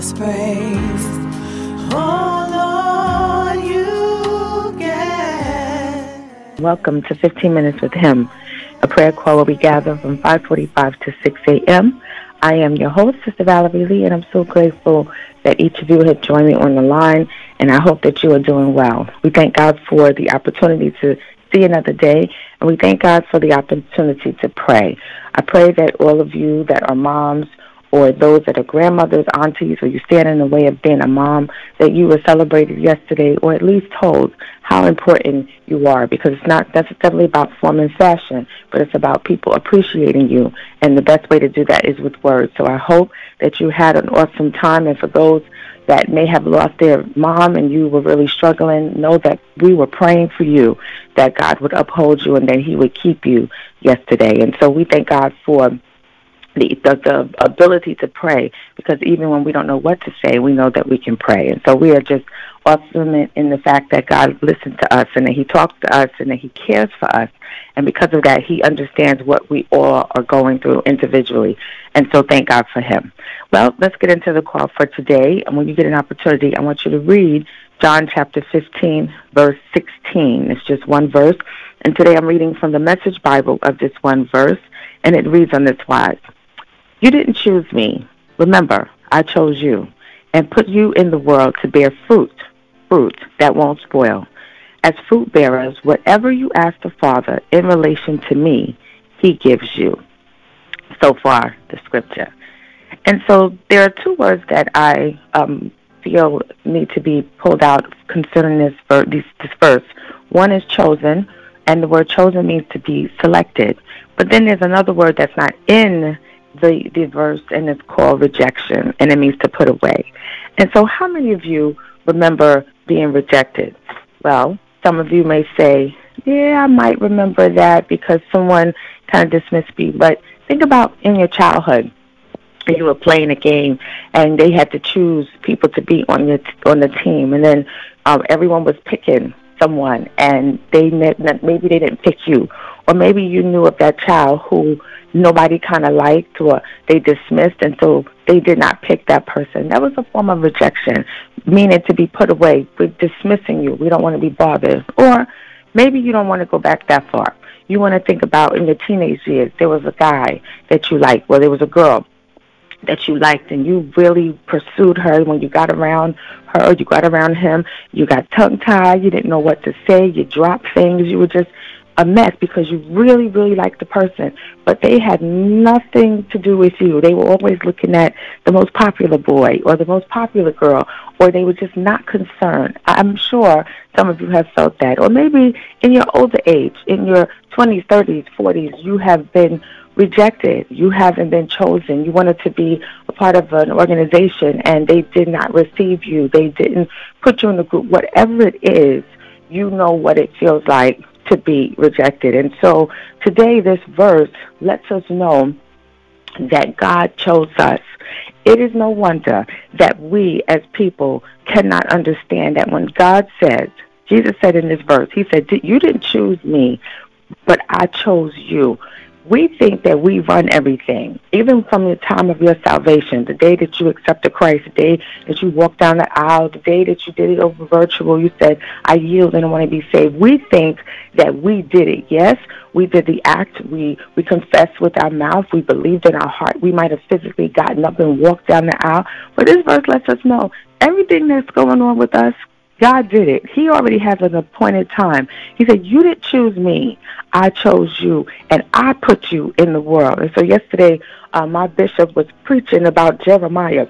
praise. Oh you get. Welcome to 15 Minutes with Him, a prayer call where we gather from 5:45 to 6 a.m. I am your host, Sister Valerie Lee, and I'm so grateful that each of you have joined me on the line, and I hope that you are doing well. We thank God for the opportunity to see another day, and we thank God for the opportunity to pray. I pray that all of you that are moms or those that are grandmothers, aunties, or you stand in the way of being a mom, that you were celebrated yesterday, or at least told how important you are, because it's not necessarily about form and fashion, but it's about people appreciating you, and the best way to do that is with words. So I hope that you had an awesome time, and for those that may have lost their mom and you were really struggling, know that we were praying for you, that God would uphold you and that He would keep you yesterday. And so we thank God for the, the, ability to pray because even when we don't know what to say, we know that we can pray. And so we are just awesome in, in the fact that God listens to us and that He talks to us and that He cares for us. And because of that, He understands what we all are going through individually. And so thank God for Him. Well, let's get into the call for today. And when you get an opportunity, I want you to read John chapter 15, verse 16. It's just one verse. And today I'm reading from the Message Bible of this one verse. And it reads on this wise. You didn't choose me. Remember, I chose you and put you in the world to bear fruit, fruit that won't spoil. As fruit bearers, whatever you ask the Father in relation to me, He gives you. So far, the scripture. And so there are two words that I um, feel need to be pulled out concerning this, this, this verse. One is chosen, and the word chosen means to be selected. But then there's another word that's not in the, the verse, and it's called rejection, and it means to put away. And so, how many of you remember being rejected? Well, some of you may say, yeah, I might remember that because someone kind of dismissed me. But think about in your childhood, you were playing a game, and they had to choose people to be on your on the team, and then um, everyone was picking someone, and they maybe they didn't pick you, or maybe you knew of that child who nobody kind of liked or they dismissed and so they did not pick that person. That was a form of rejection, meaning to be put away. We're dismissing you. We don't want to be bothered. Or maybe you don't want to go back that far. You want to think about in your teenage years, there was a guy that you liked, well, there was a girl that you liked and you really pursued her when you got around her, you got around him, you got tongue tied, you didn't know what to say, you dropped things, you were just a mess because you really, really like the person, but they had nothing to do with you. They were always looking at the most popular boy or the most popular girl, or they were just not concerned. I'm sure some of you have felt that. Or maybe in your older age, in your 20s, 30s, 40s, you have been rejected. You haven't been chosen. You wanted to be a part of an organization and they did not receive you. They didn't put you in a group. Whatever it is, you know what it feels like to be rejected. And so today, this verse lets us know that God chose us. It is no wonder that we as people cannot understand that when God says, Jesus said in this verse, He said, You didn't choose me, but I chose you we think that we run everything, even from the time of your salvation, the day that you accepted Christ, the day that you walked down the aisle, the day that you did it over virtual, you said, I yield and I want to be saved. We think that we did it. Yes, we did the act. We, we confessed with our mouth. We believed in our heart. We might have physically gotten up and walked down the aisle. But this verse lets us know everything that's going on with us, God did it. He already has an appointed time. He said, You didn't choose me. I chose you, and I put you in the world. And so yesterday, uh, my bishop was preaching about Jeremiah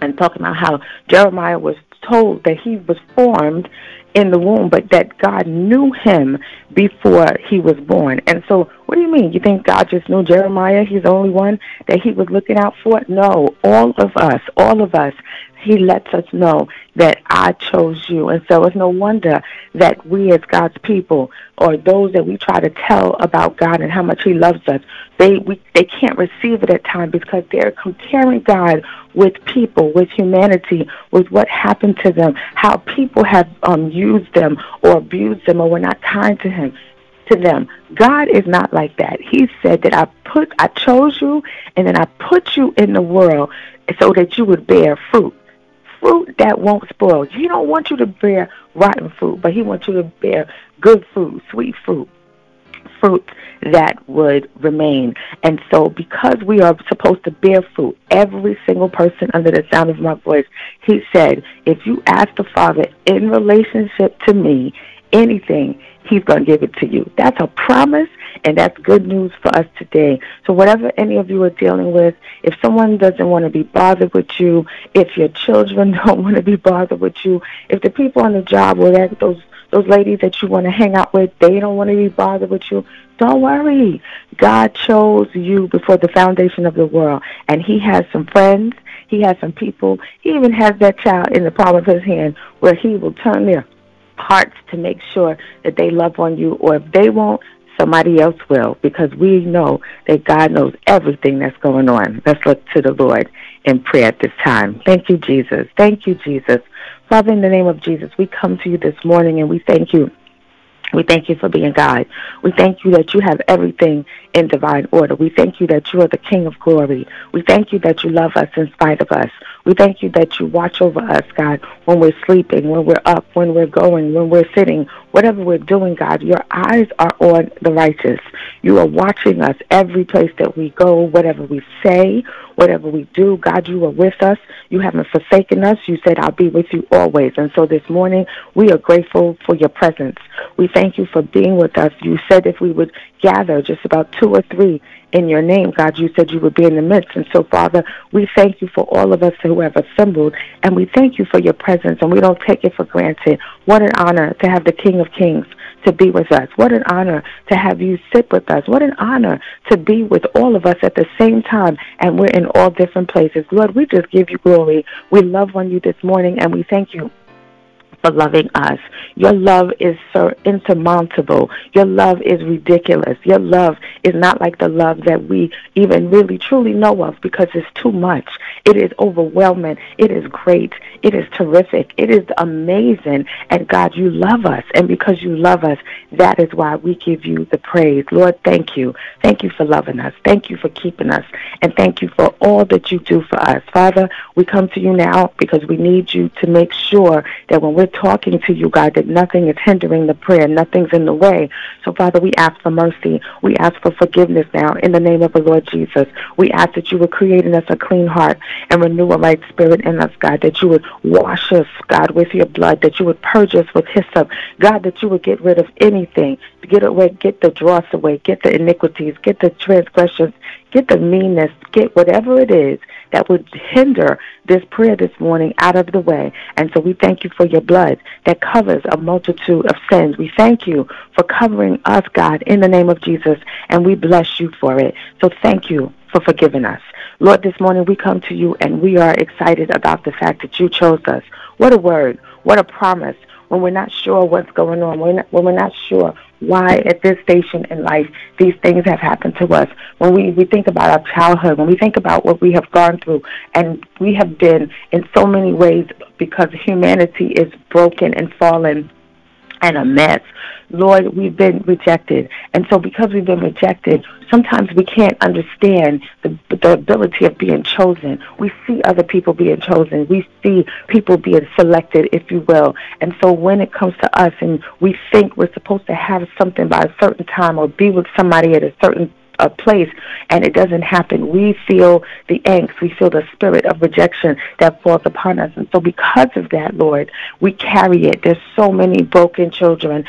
and talking about how Jeremiah was told that he was formed in the womb, but that God knew him before he was born. And so, what do you mean? You think God just knew Jeremiah? He's the only one that he was looking out for? No, all of us, all of us he lets us know that I chose you. And so it's no wonder that we as God's people or those that we try to tell about God and how much he loves us, they we, they can't receive it at times because they're comparing God with people, with humanity, with what happened to them, how people have um, used them or abused them or were not kind to him to them. God is not like that. He said that I put I chose you and then I put you in the world so that you would bear fruit. Fruit that won't spoil. He don't want you to bear rotten fruit, but he wants you to bear good fruit, sweet fruit fruit that would remain. And so, because we are supposed to bear fruit, every single person under the sound of my voice, he said, if you ask the Father in relationship to me anything, he's going to give it to you. That's a promise, and that's good news for us today. So, whatever any of you are dealing with, if someone doesn't want to be bothered with you, if your children don't want to be bothered with you, if the people on the job where those those ladies that you want to hang out with, they don't want to be bothered with you. Don't worry. God chose you before the foundation of the world, and He has some friends. He has some people. He even has that child in the palm of His hand where He will turn their hearts to make sure that they love on you, or if they won't, somebody else will, because we know that God knows everything that's going on. Let's look to the Lord in prayer at this time. Thank you, Jesus. Thank you, Jesus, Father, in the name of Jesus, we come to you this morning and we thank you. We thank you for being God. We thank you that you have everything in divine order. We thank you that you are the King of glory. We thank you that you love us in spite of us. We thank you that you watch over us, God, when we're sleeping, when we're up, when we're going, when we're sitting, whatever we're doing, God. Your eyes are on the righteous. You are watching us every place that we go, whatever we say, whatever we do. God, you are with us. You haven't forsaken us. You said, I'll be with you always. And so this morning, we are grateful for your presence. We thank you for being with us. You said if we would gather just about two or three in your name, God, you said you would be in the midst. And so, Father, we thank you for all of us who have assembled, and we thank you for your presence, and we don't take it for granted. What an honor to have the King of Kings to be with us. What an honor to have you sit with us. What an honor to be with all of us at the same time, and we're in all different places. Lord, we just give you glory. We love on you this morning, and we thank you for loving us. Your love is so insurmountable. Your love is ridiculous. Your love is not like the love that we even really truly know of because it's too much. It is overwhelming. It is great. It is terrific. It is amazing. And God, you love us. And because you love us, that is why we give you the praise. Lord, thank you. Thank you for loving us. Thank you for keeping us. And thank you for all that you do for us. Father, we come to you now because we need you to make sure that when we're talking to you, God, that nothing is hindering the prayer, nothing's in the way. So, Father, we ask for mercy. We ask for forgiveness now in the name of the Lord Jesus. We ask that you would create in us a clean heart and renew a right spirit in us, God, that you would wash us, God, with your blood, that you would purge us with hyssop, God, that you would get rid of anything, get away, get the dross away, get the iniquities, get the transgressions, get the meanness, get whatever it is that would hinder this prayer this morning out of the way. And so we thank you for your blood that covers a multitude of sins. We thank you for covering us, God, in the name of Jesus, and we bless you for it. So thank you for forgiving us. Lord, this morning we come to you and we are excited about the fact that you chose us. What a word. What a promise when we're not sure what's going on, when we're not, sure why at this station in life these things have happened to us. When we, we think about our childhood, when we think about what we have gone through, and we have been in so many ways because humanity is broken and fallen and a mess. Lord, we've been rejected. And so because we've been rejected, sometimes we can't understand the, the ability of being chosen. We see other people being chosen. We see people being selected, if you will. And so when it comes to us and we think we're supposed to have something by a certain time or be with somebody at a certain a place and it doesn't happen, we feel the angst, we feel the spirit of rejection that falls upon us. And so because of that, Lord, we carry it. There's so many broken children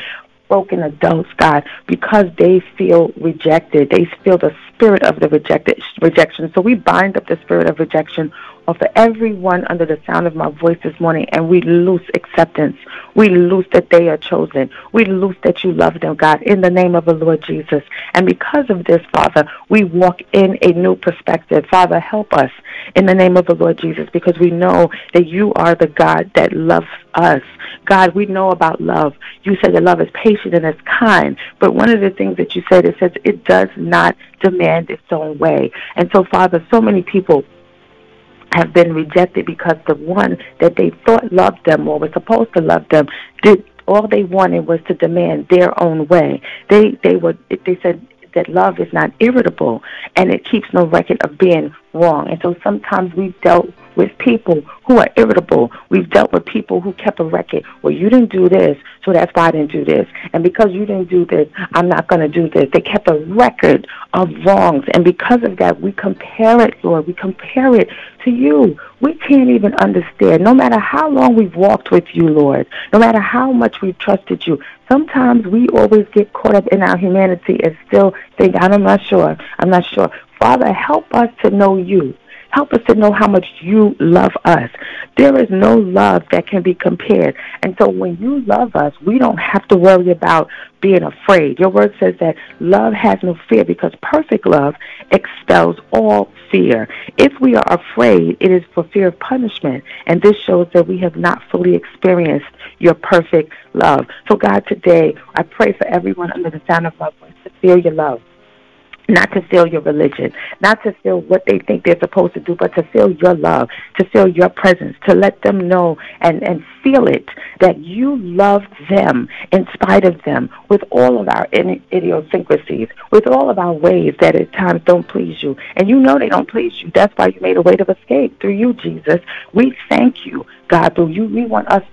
broken adults, God, because they feel rejected. They feel the spirit of the rejected rejection. So we bind up the spirit of rejection over everyone under the sound of my voice this morning, and we lose acceptance. We lose that they are chosen. We lose that you love them, God, in the name of the Lord Jesus. And because of this, Father, we walk in a new perspective. Father, help us in the name of the Lord Jesus, because we know that you are the God that loves us. God, we know about love. You said that love is patient and it's kind. But one of the things that you said, it says it does not demand its own way. And so, Father, so many people have been rejected because the one that they thought loved them or was supposed to love them did all they wanted was to demand their own way. They they were they said that love is not irritable and it keeps no record of being wrong. And so sometimes we've dealt with people who are irritable. We've dealt with people who kept a record. Well, you didn't do this, so that's why I didn't do this. And because you didn't do this, I'm not going to do this. They kept a record of wrongs. And because of that, we compare it, Lord. We compare it to you. We can't even understand, no matter how long we've walked with you, Lord, no matter how much we've trusted you, sometimes we always get caught up in our humanity and still think, I'm not sure, I'm not sure. Father, help us to know you. Help us to know how much you love us. There is no love that can be compared. And so when you love us, we don't have to worry about being afraid. Your word says that love has no fear because perfect love expels all fear. If we are afraid, it is for fear of punishment. And this shows that we have not fully experienced your perfect love. So, God, today, I pray for everyone under the sound of my voice to feel your love not to feel your religion, not to feel what they think they're supposed to do, but to feel your love, to feel your presence, to let them know and, and feel it that you love them in spite of them with all of our idiosyncrasies, with all of our ways that at times don't please you. And you know they don't please you. That's why you made a way of escape through you, Jesus. We thank you, God, through you. We want us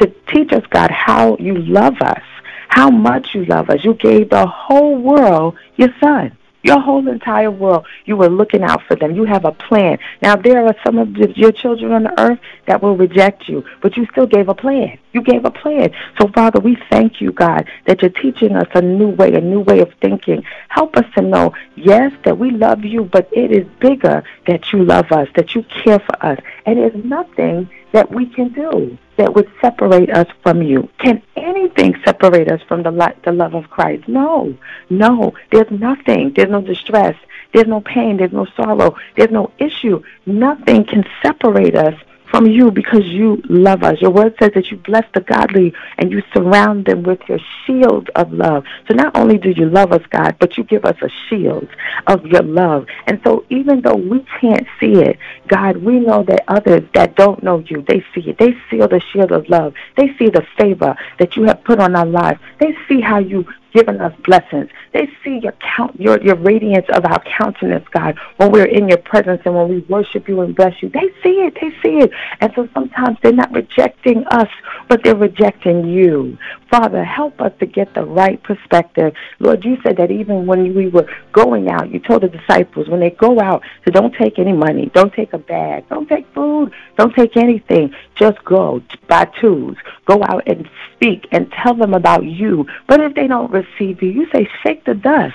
to teach us, God, how you love us, how much you love us. You gave the whole world your son. Your whole entire world, you were looking out for them. You have a plan. Now, there are some of your children on the earth that will reject you, but you still gave a plan. You gave a plan. So, Father, we thank you, God, that you're teaching us a new way, a new way of thinking. Help us to know, yes, that we love you, but it is bigger that you love us, that you care for us. And there's nothing that we can do that would separate us from you. Can anything separate us from the, the love of Christ? No, no. There's nothing. There's no distress. There's no pain. There's no sorrow. There's no issue. Nothing can separate us from you because you love us. Your word says that you bless the godly and you surround them with your shield of love. So not only do you love us, God, but you give us a shield of your love. And so even though we can't see it, God, we know that others that don't know you, they see it. They feel the shield of love. They see the favor that you have put on our lives. They see how you given us blessings. They see your count, your your radiance of our countenance, God, when we're in your presence and when we worship you and bless you. They see it. They see it. And so sometimes they're not rejecting us, but they're rejecting you. Father, help us to get the right perspective. Lord, you said that even when we were going out, you told the disciples when they go out to don't take any money, don't take a bag, don't take food, don't take anything. Just go by twos. Go out and speak and tell them about you. But if they don't receive you, you say, shake the dust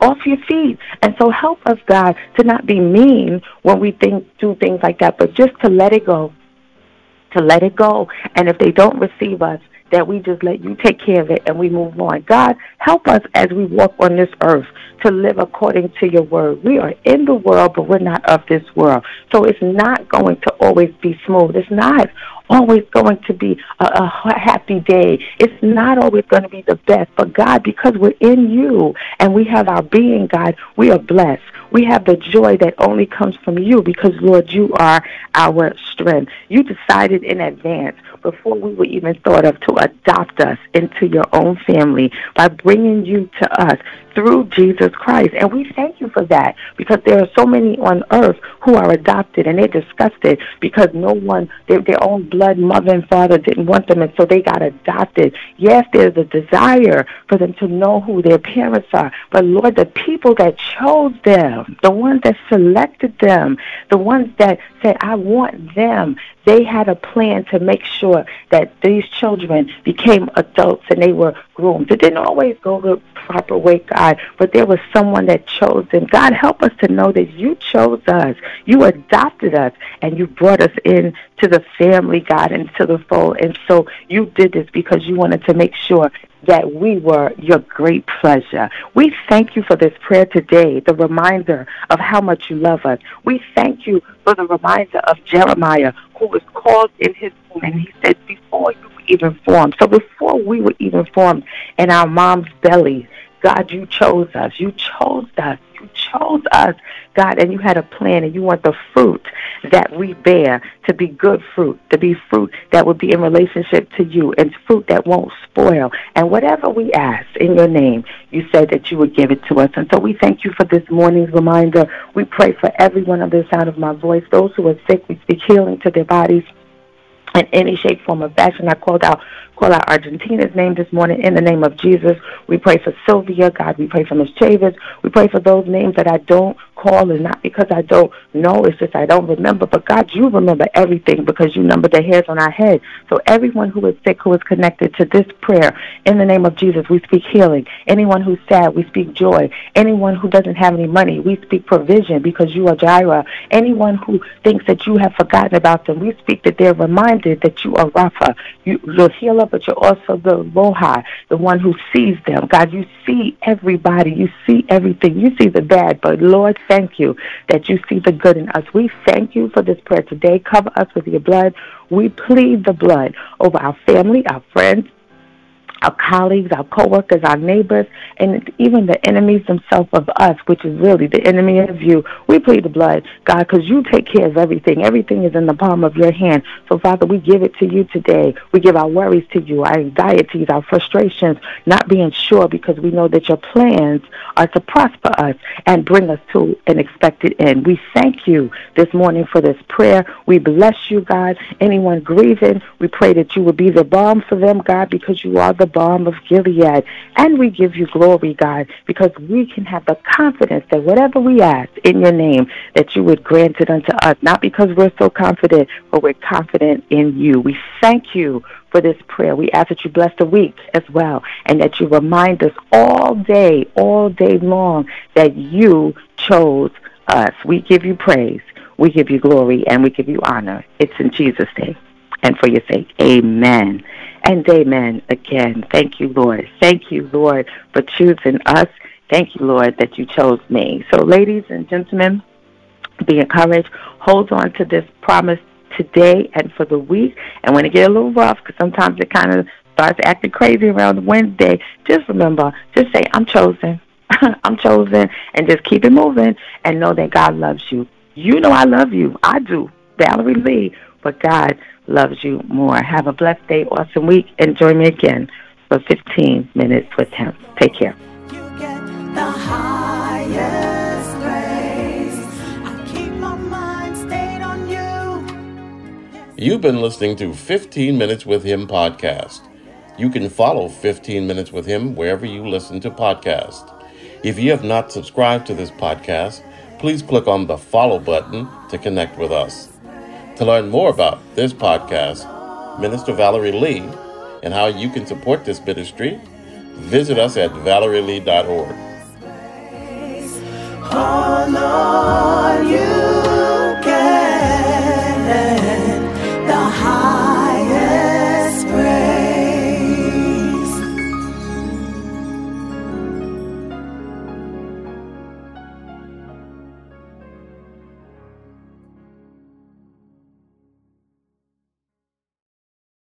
off your feet. And so help us, God, to not be mean when we think do things like that, but just to let it go. To let it go. And if they don't receive us, that we just let you take care of it and we move on. God, help us as we walk on this earth to live according to your word. We are in the world, but we're not of this world. So it's not going to always be smooth. It's not always going to be a, a happy day. It's not always going to be the best. But God, because we're in you and we have our being, God, we are blessed. We have the joy that only comes from you because, Lord, you are our strength. You decided in advance before we were even thought of to adopt us into your own family by bringing you to us through Jesus Christ. And we thank you for that because there are so many on earth who are adopted and they're disgusted because no one, their, their own blood mother and father didn't want them and so they got adopted. Yes, there's a desire for them to know who their parents are. But Lord, the people that chose them, the ones that selected them, the ones that said, I want them, they had a plan to make sure that these children became adults and they were groomed. It didn't always go the proper way, God, but there was someone that chose them. God, help us to know that you chose us. You adopted us and you brought us in to the family, God, and to the fold. And so you did this because you wanted to make sure that we were your great pleasure. We thank you for this prayer today, the reminder of how much you love us. We thank you for the reminder of Jeremiah, who was called in his womb, and he said, Before you were even formed, so before we were even formed in our mom's belly, God, you chose us. You chose us. You chose us, God, and you had a plan, and you want the fruit that we bear to be good fruit, to be fruit that would be in relationship to you, and fruit that won't spoil. And whatever we ask in your name, you said that you would give it to us. And so we thank you for this morning's reminder. We pray for everyone under the sound of my voice, those who are sick, we speak healing to their bodies in any shape, form, or fashion. I called out call out Argentina's name this morning in the name of Jesus. We pray for Sylvia, God. We pray for Miss Chavis. We pray for those names that I don't call, and not because I don't know, it's just I don't remember. But God, you remember everything because you number the hairs on our head. So everyone who is sick, who is connected to this prayer, in the name of Jesus, we speak healing. Anyone who's sad, we speak joy. Anyone who doesn't have any money, we speak provision because you are Jireh. Anyone who thinks that you have forgotten about them, we speak that they're reminded that you are Rapha. You, you're healer, but you're also the Rohi, the one who sees them. God, you see everybody. You see everything. You see the bad, but Lord, thank you that you see the good in us. We thank you for this prayer today. Cover us with your blood. We plead the blood over our family, our friends, our colleagues, our coworkers, our neighbors, and even the enemies themselves of us, which is really the enemy of you. We plead the blood, God, because you take care of everything. Everything is in the palm of your hand. So, Father, we give it to you today. We give our worries to you, our anxieties, our frustrations, not being sure because we know that your plans are to prosper us and bring us to an expected end. We thank you this morning for this prayer. We bless you, God. Anyone grieving, we pray that you will be the balm for them, God, because you are the balm of Gilead. And we give you glory, God, because we can have the confidence that whatever we ask in your name, that you would grant it unto us, not because we're so confident, but we're confident in you. We thank you for this prayer. We ask that you bless the week as well, and that you remind us all day, all day long, that you chose us. We give you praise, we give you glory, and we give you honor. It's in Jesus' name and for your sake. Amen and amen again. Thank you, Lord. Thank you, Lord, for choosing us. Thank you, Lord, that you chose me. So, ladies and gentlemen, be encouraged. Hold on to this promise today and for the week. And when it get a little rough, because sometimes it kind of starts acting crazy around Wednesday, just remember, just say, I'm chosen. I'm chosen. And just keep it moving and know that God loves you. You know I love you. I do. Valerie Lee. But God loves you more. Have a blessed day, awesome week, and join me again for 15 minutes with him. Take care. You get the highest praise. I keep my mind stayed on you. You've been listening to 15 Minutes with Him podcast. You can follow 15 Minutes with Him wherever you listen to podcasts. If you have not subscribed to this podcast, please click on the follow button to connect with us. To learn more about this podcast, Minister Valerie Lee, and how you can support this ministry, visit us at valerielee.org.